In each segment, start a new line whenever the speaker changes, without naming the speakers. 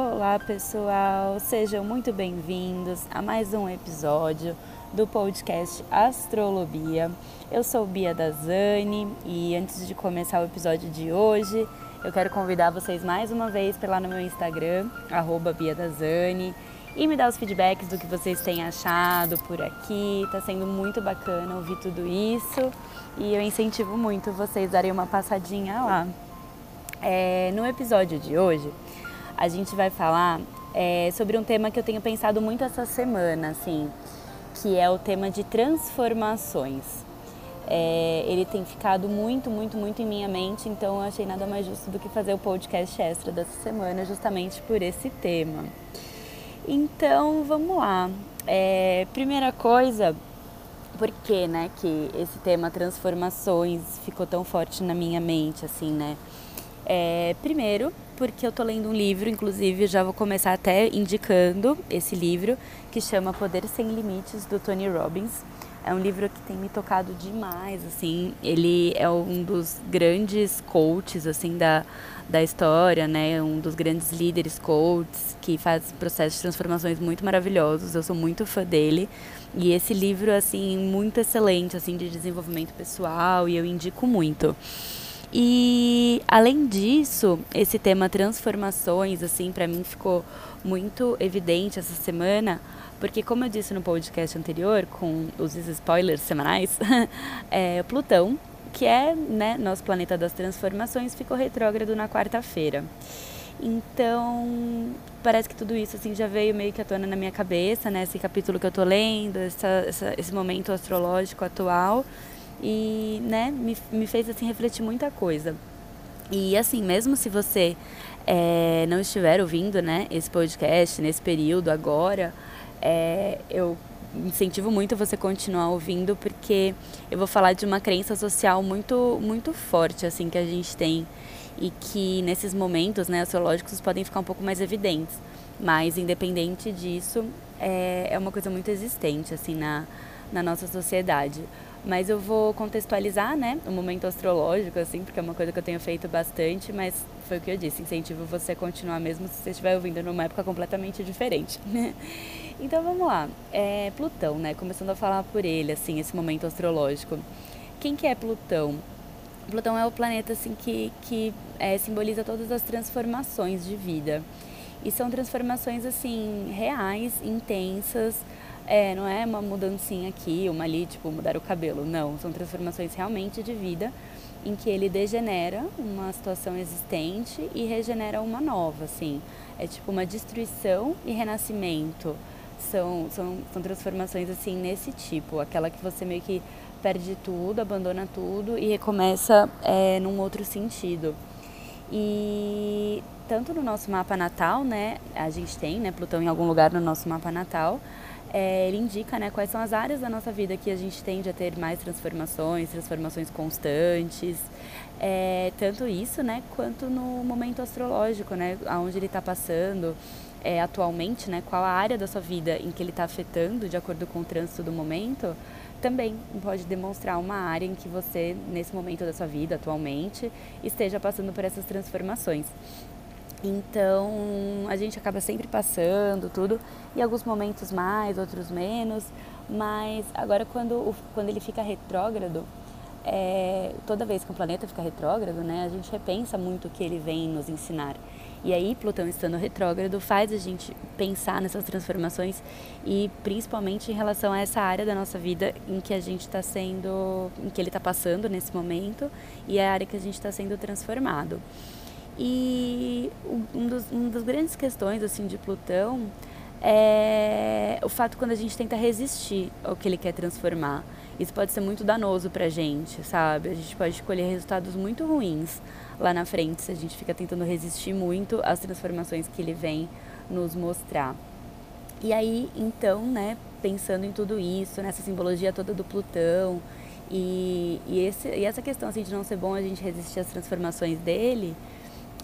Olá, pessoal! Sejam muito bem-vindos a mais um episódio do podcast Astrolobia. Eu sou Bia Dazani e antes de começar o episódio de hoje, eu quero convidar vocês mais uma vez para lá no meu Instagram, arroba Bia Dazani, e me dar os feedbacks do que vocês têm achado por aqui. Tá sendo muito bacana ouvir tudo isso e eu incentivo muito vocês darem uma passadinha lá. É, no episódio de hoje, a gente vai falar é, sobre um tema que eu tenho pensado muito essa semana, assim, que é o tema de transformações. É, ele tem ficado muito, muito, muito em minha mente, então eu achei nada mais justo do que fazer o podcast extra dessa semana, justamente por esse tema. Então, vamos lá. É, primeira coisa, por que, né, que esse tema transformações ficou tão forte na minha mente, assim, né? É, primeiro, porque eu tô lendo um livro, inclusive já vou começar até indicando esse livro, que chama Poder Sem Limites, do Tony Robbins. É um livro que tem me tocado demais, assim, ele é um dos grandes coaches, assim, da, da história, né, um dos grandes líderes coaches, que faz processos de transformações muito maravilhosos, eu sou muito fã dele, e esse livro, assim, muito excelente, assim, de desenvolvimento pessoal, e eu indico muito. E além disso, esse tema transformações, assim, para mim ficou muito evidente essa semana, porque como eu disse no podcast anterior, com os spoilers semanais, é, Plutão, que é né, nosso planeta das transformações, ficou retrógrado na quarta-feira. Então, parece que tudo isso assim já veio meio que à tona na minha cabeça, né? Esse capítulo que eu tô lendo, essa, essa, esse momento astrológico atual e né, me, me fez assim refletir muita coisa. E assim, mesmo se você é, não estiver ouvindo né, esse podcast nesse período agora, é, eu incentivo muito você continuar ouvindo porque eu vou falar de uma crença social muito muito forte assim que a gente tem. E que nesses momentos né astrológicos podem ficar um pouco mais evidentes. Mas independente disso é, é uma coisa muito existente assim na, na nossa sociedade mas eu vou contextualizar, né, o momento astrológico, assim, porque é uma coisa que eu tenho feito bastante, mas foi o que eu disse, incentivo você a continuar mesmo se você estiver ouvindo numa época completamente diferente. então vamos lá, é Plutão, né, começando a falar por ele, assim, esse momento astrológico. Quem que é Plutão? Plutão é o planeta, assim, que, que é, simboliza todas as transformações de vida. E são transformações, assim, reais, intensas, é, não é uma mudancinha aqui, uma ali, tipo, mudar o cabelo. Não, são transformações realmente de vida em que ele degenera uma situação existente e regenera uma nova, assim. É tipo uma destruição e renascimento. São, são, são transformações, assim, nesse tipo. Aquela que você meio que perde tudo, abandona tudo e recomeça é, num outro sentido. E tanto no nosso mapa natal, né, a gente tem, né, Plutão em algum lugar no nosso mapa natal, é, ele indica né, quais são as áreas da nossa vida que a gente tende a ter mais transformações, transformações constantes, é, tanto isso, né, quanto no momento astrológico, né, aonde ele está passando é, atualmente, né, qual a área da sua vida em que ele está afetando de acordo com o trânsito do momento, também pode demonstrar uma área em que você, nesse momento da sua vida, atualmente, esteja passando por essas transformações. Então a gente acaba sempre passando tudo, e alguns momentos mais, outros menos, mas agora quando, quando ele fica retrógrado, é, toda vez que o planeta fica retrógrado, né, a gente repensa muito o que ele vem nos ensinar. E aí, Plutão estando retrógrado faz a gente pensar nessas transformações e principalmente em relação a essa área da nossa vida em que a gente está sendo, em que ele está passando nesse momento e é a área que a gente está sendo transformado. E um dos, uma das grandes questões assim de Plutão é o fato quando a gente tenta resistir ao que ele quer transformar. Isso pode ser muito danoso pra gente, sabe? A gente pode colher resultados muito ruins lá na frente se a gente fica tentando resistir muito às transformações que ele vem nos mostrar. E aí, então, né, pensando em tudo isso, nessa simbologia toda do Plutão e, e, esse, e essa questão assim, de não ser bom a gente resistir às transformações dele,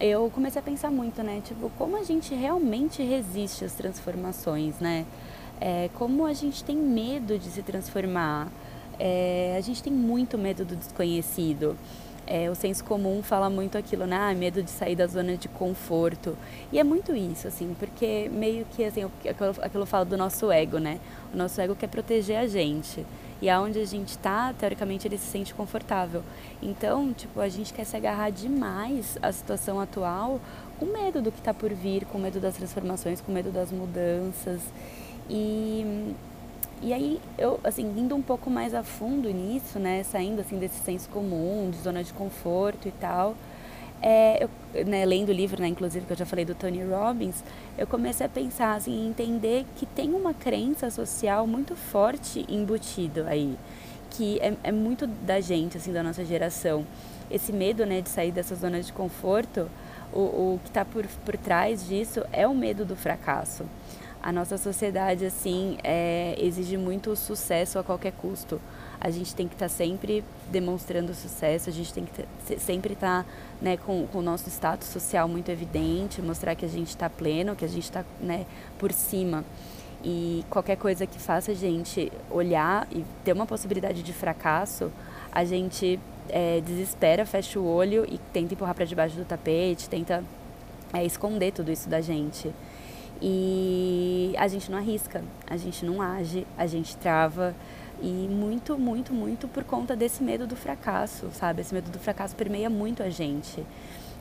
eu comecei a pensar muito, né? Tipo, como a gente realmente resiste às transformações, né? É, como a gente tem medo de se transformar. É, a gente tem muito medo do desconhecido. É, o senso comum fala muito aquilo, né? Ah, medo de sair da zona de conforto. E é muito isso, assim, porque meio que assim, aquilo, aquilo fala do nosso ego, né? O nosso ego quer proteger a gente. E aonde a gente está, teoricamente, ele se sente confortável. Então, tipo, a gente quer se agarrar demais à situação atual com medo do que está por vir, com medo das transformações, com medo das mudanças. E e aí, eu, assim, indo um pouco mais a fundo nisso, né, saindo, assim, desse senso comum, de zona de conforto e tal, é, eu, né, lendo o livro, né, inclusive, que eu já falei do Tony Robbins, eu comecei a pensar, assim, entender que tem uma crença social muito forte embutido aí, que é, é muito da gente, assim, da nossa geração. Esse medo, né, de sair dessa zona de conforto, o, o que está por, por trás disso é o medo do fracasso a nossa sociedade assim é, exige muito sucesso a qualquer custo. A gente tem que estar tá sempre demonstrando sucesso, a gente tem que sempre estar tá, né, com, com, o nosso status social muito evidente, mostrar que a gente está pleno, que a gente está né, por cima. E qualquer coisa que faça a gente olhar e ter uma possibilidade de fracasso, a gente é, desespera, fecha o olho e tenta empurrar para debaixo do tapete, tenta é, esconder tudo isso da gente. E a gente não arrisca, a gente não age, a gente trava. E muito, muito, muito por conta desse medo do fracasso, sabe? Esse medo do fracasso permeia muito a gente.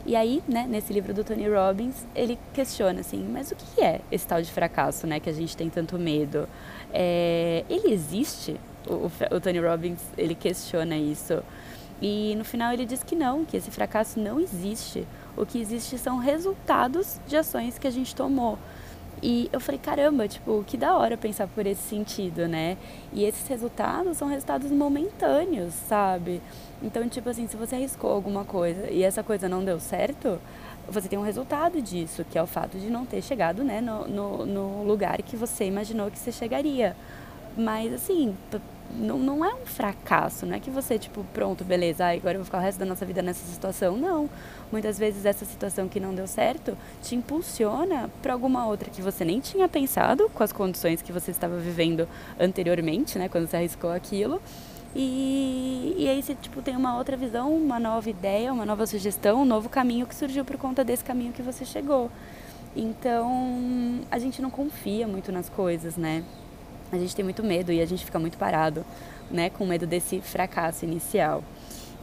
E aí, né, nesse livro do Tony Robbins, ele questiona assim, mas o que é esse tal de fracasso, né, que a gente tem tanto medo? É, ele existe? O, o, Tony Robbins, ele questiona isso. E no final ele diz que não, que esse fracasso não existe. O que existe são resultados de ações que a gente tomou. E eu falei, caramba, tipo, que da hora pensar por esse sentido, né? E esses resultados são resultados momentâneos, sabe? Então, tipo assim, se você arriscou alguma coisa e essa coisa não deu certo, você tem um resultado disso, que é o fato de não ter chegado, né, no, no, no lugar que você imaginou que você chegaria. Mas, assim, não, não é um fracasso, não é que você, tipo, pronto, beleza, agora eu vou ficar o resto da nossa vida nessa situação. Não. Muitas vezes essa situação que não deu certo te impulsiona para alguma outra que você nem tinha pensado com as condições que você estava vivendo anteriormente, né, quando você arriscou aquilo. E, e aí você tipo, tem uma outra visão, uma nova ideia, uma nova sugestão, um novo caminho que surgiu por conta desse caminho que você chegou. Então, a gente não confia muito nas coisas, né? A gente tem muito medo e a gente fica muito parado, né, com medo desse fracasso inicial.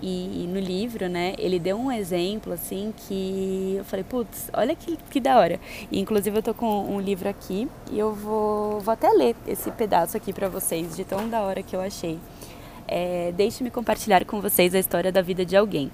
E, e no livro, né, ele deu um exemplo assim que eu falei, putz, olha que, que da hora. E, inclusive eu tô com um livro aqui e eu vou, vou até ler esse pedaço aqui para vocês, de tão da hora que eu achei. É, Deixe-me compartilhar com vocês a história da vida de alguém.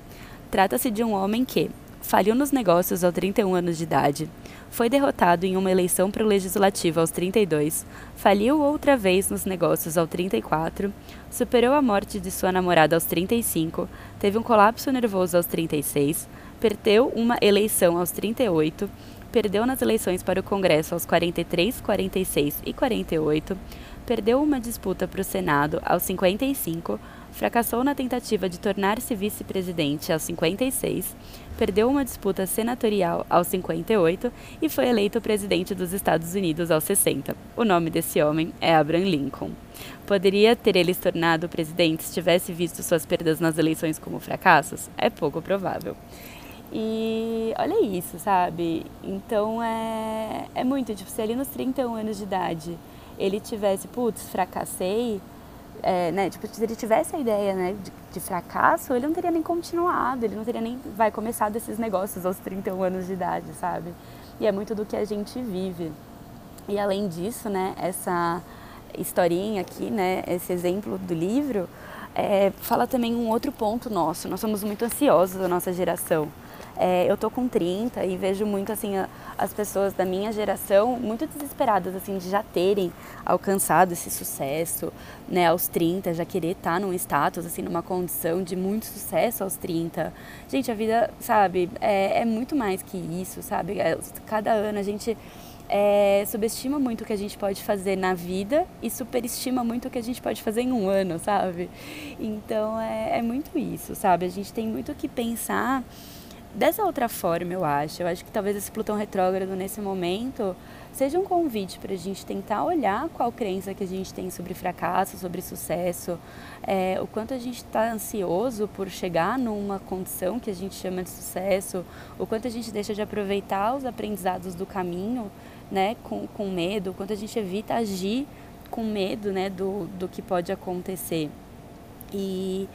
Trata-se de um homem que faliu nos negócios aos 31 anos de idade, foi derrotado em uma eleição para o legislativo aos 32, faliu outra vez nos negócios aos 34, superou a morte de sua namorada aos 35, teve um colapso nervoso aos 36, perdeu uma eleição aos 38, perdeu nas eleições para o Congresso aos 43, 46 e 48, perdeu uma disputa para o Senado aos 55, fracassou na tentativa de tornar-se vice-presidente aos 56, perdeu uma disputa senatorial aos 58 e foi eleito presidente dos Estados Unidos aos 60. O nome desse homem é Abraham Lincoln. Poderia ter ele se tornado presidente se tivesse visto suas perdas nas eleições como fracassos? É pouco provável. E olha isso, sabe? Então é, é muito, tipo, se ali nos 31 anos de idade ele tivesse, putz, fracassei, é, né, tipo, se ele tivesse a ideia né, de, de, fracasso, ele não teria nem continuado, ele não teria nem vai começar desses negócios aos 31 anos de idade, sabe? E é muito do que a gente vive. E além disso, né, essa historinha aqui, né, esse exemplo do livro, é, fala também um outro ponto nosso. Nós somos muito ansiosos, a nossa geração. É, eu tô com 30 e vejo muito assim a, as pessoas da minha geração muito desesperadas assim de já terem alcançado esse sucesso, né, aos 30, já querer estar tá num status assim, numa condição de muito sucesso aos 30. Gente, a vida, sabe, é, é muito mais que isso, sabe? É, cada ano a gente é, subestima muito o que a gente pode fazer na vida e superestima muito o que a gente pode fazer em um ano, sabe? Então é, é muito isso, sabe? A gente tem muito que pensar dessa outra forma, eu acho. Eu acho que talvez esse Plutão retrógrado nesse momento seja um convite para a gente tentar olhar qual crença que a gente tem sobre fracasso, sobre sucesso, é, o quanto a gente está ansioso por chegar numa condição que a gente chama de sucesso, o quanto a gente deixa de aproveitar os aprendizados do caminho, né, com, com medo, o quanto a gente evita agir com medo, né, do, do que pode acontecer. E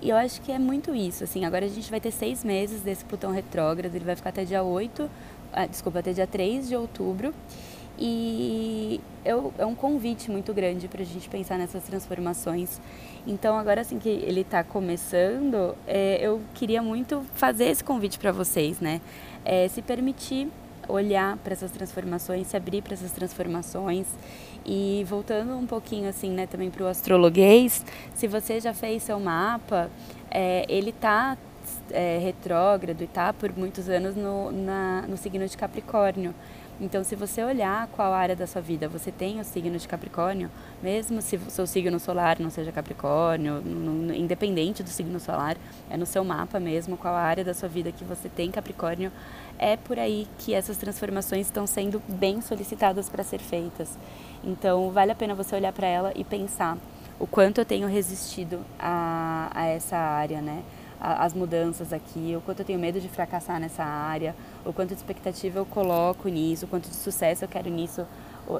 e eu acho que é muito isso, assim, agora a gente vai ter seis meses desse Plutão retrógrado, ele vai ficar até dia 8, ah, desculpa, até dia 3 de outubro. E eu, é um convite muito grande para a gente pensar nessas transformações. Então, agora assim que ele está começando, é, eu queria muito fazer esse convite para vocês, né? É, se permitir olhar para essas transformações, se abrir para essas transformações. E voltando um pouquinho assim, né, também para o astrologuês, se você já fez seu mapa, é, ele está é, retrógrado e tá por muitos anos no, na, no signo de Capricórnio. Então, se você olhar qual área da sua vida você tem o signo de Capricórnio, mesmo se o seu signo solar não seja Capricórnio, independente do signo solar, é no seu mapa mesmo, qual área da sua vida que você tem Capricórnio, é por aí que essas transformações estão sendo bem solicitadas para ser feitas. Então, vale a pena você olhar para ela e pensar o quanto eu tenho resistido a, a essa área, né? As mudanças aqui, o quanto eu tenho medo de fracassar nessa área, o quanto de expectativa eu coloco nisso, o quanto de sucesso eu quero nisso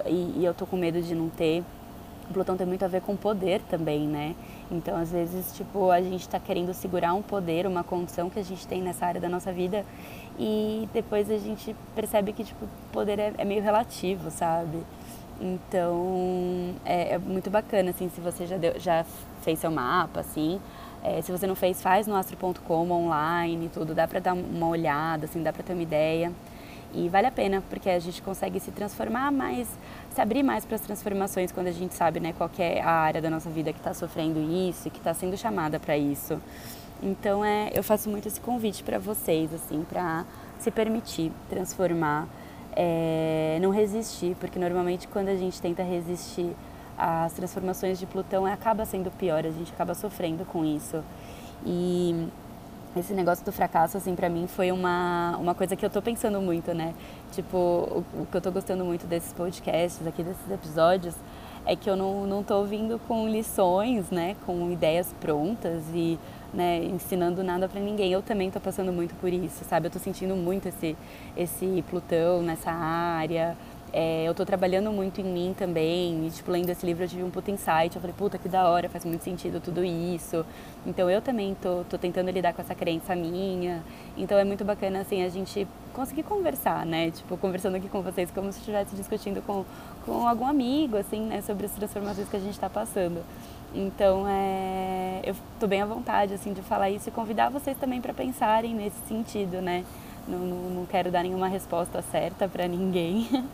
e, e eu tô com medo de não ter. O Plutão tem muito a ver com poder também, né? Então, às vezes, tipo, a gente está querendo segurar um poder, uma condição que a gente tem nessa área da nossa vida e depois a gente percebe que, tipo, poder é, é meio relativo, sabe? Então, é, é, muito bacana, assim, se você já, deu, já fez seu mapa, assim, é, se você não fez, faz no astro.com online tudo, dá para dar uma olhada, assim, dá para ter uma ideia. E vale a pena, porque a gente consegue se transformar mais, se abrir mais para as transformações quando a gente sabe né, qual é a área da nossa vida que está sofrendo isso, que está sendo chamada para isso. Então é, eu faço muito esse convite para vocês, assim, para se permitir transformar, é, não resistir, porque normalmente quando a gente tenta resistir as transformações de Plutão acaba sendo pior, a gente acaba sofrendo com isso. E esse negócio do fracasso, assim, para mim foi uma, uma coisa que eu tô pensando muito, né? Tipo, o, o, que eu tô gostando muito desses podcasts, aqui desses episódios, é que eu não, não tô vindo com lições, né? Com ideias prontas e né, ensinando nada para ninguém. Eu também tô passando muito por isso, sabe? Eu tô sentindo muito esse, esse Plutão nessa área, é, eu estou trabalhando muito em mim também, e, tipo, lendo esse livro eu tive um puta insight, eu falei, puta, que da hora, faz muito sentido tudo isso. Então eu também tô, tô tentando lidar com essa crença minha. Então é muito bacana, assim, a gente conseguir conversar, né? Tipo, conversando aqui com vocês como se estivesse discutindo com, com algum amigo, assim, né? Sobre as transformações que a gente está passando. Então, é, eu estou bem à vontade, assim, de falar isso e convidar vocês também para pensarem nesse sentido, né? Não, não, não quero dar nenhuma resposta certa para ninguém.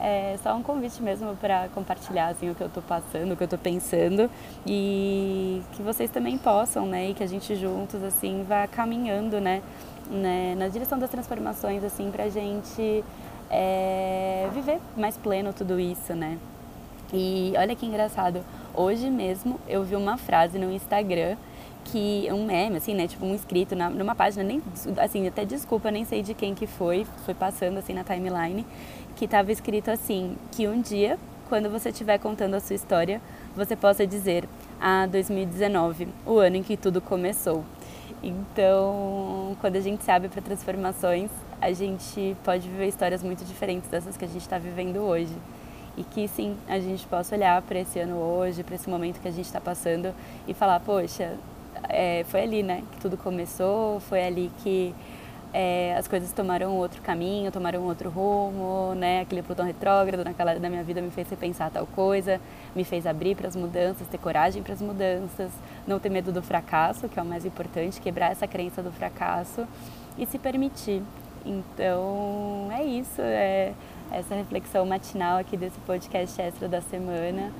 É só um convite mesmo para compartilhar assim, o que eu estou passando, o que eu estou pensando e que vocês também possam, né? E que a gente juntos assim vá caminhando, né? né na direção das transformações assim para a gente é, viver mais pleno tudo isso, né? E olha que engraçado, hoje mesmo eu vi uma frase no Instagram que um meme, assim, né, tipo um escrito na, numa página, nem, assim, até desculpa, nem sei de quem que foi, foi passando assim na timeline, que estava escrito assim, que um dia, quando você estiver contando a sua história, você possa dizer, ah, 2019, o ano em que tudo começou. Então, quando a gente se abre para transformações, a gente pode viver histórias muito diferentes dessas que a gente está vivendo hoje. E que sim, a gente possa olhar para esse ano hoje, para esse momento que a gente está passando e falar, poxa, é, foi ali, né, que tudo começou, foi ali que é, as coisas tomaram outro caminho, tomaram outro rumo, né? Aquele Plutão retrógrado naquela da minha vida me fez repensar tal coisa, me fez abrir para as mudanças, ter coragem para as mudanças, não ter medo do fracasso, que é o mais importante, quebrar essa crença do fracasso e se permitir. Então, é isso, é essa reflexão matinal aqui desse podcast extra da semana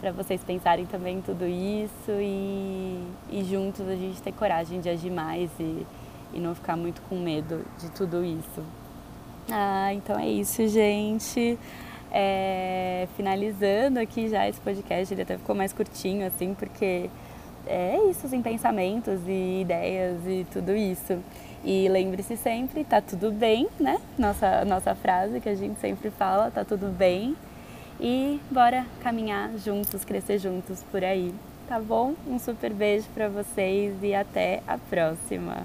para vocês pensarem também em tudo isso e, e juntos a gente ter coragem de agir mais e, e não ficar muito com medo de tudo isso. Ah, então é isso, gente. É, finalizando aqui já esse podcast, ele até ficou mais curtinho, assim, porque é isso, assim, pensamentos e ideias e tudo isso. E lembre-se sempre, tá tudo bem, né? Nossa, nossa frase que a gente sempre fala, tá tudo bem. E bora caminhar juntos, crescer juntos por aí, tá bom? Um super beijo para vocês e até a próxima.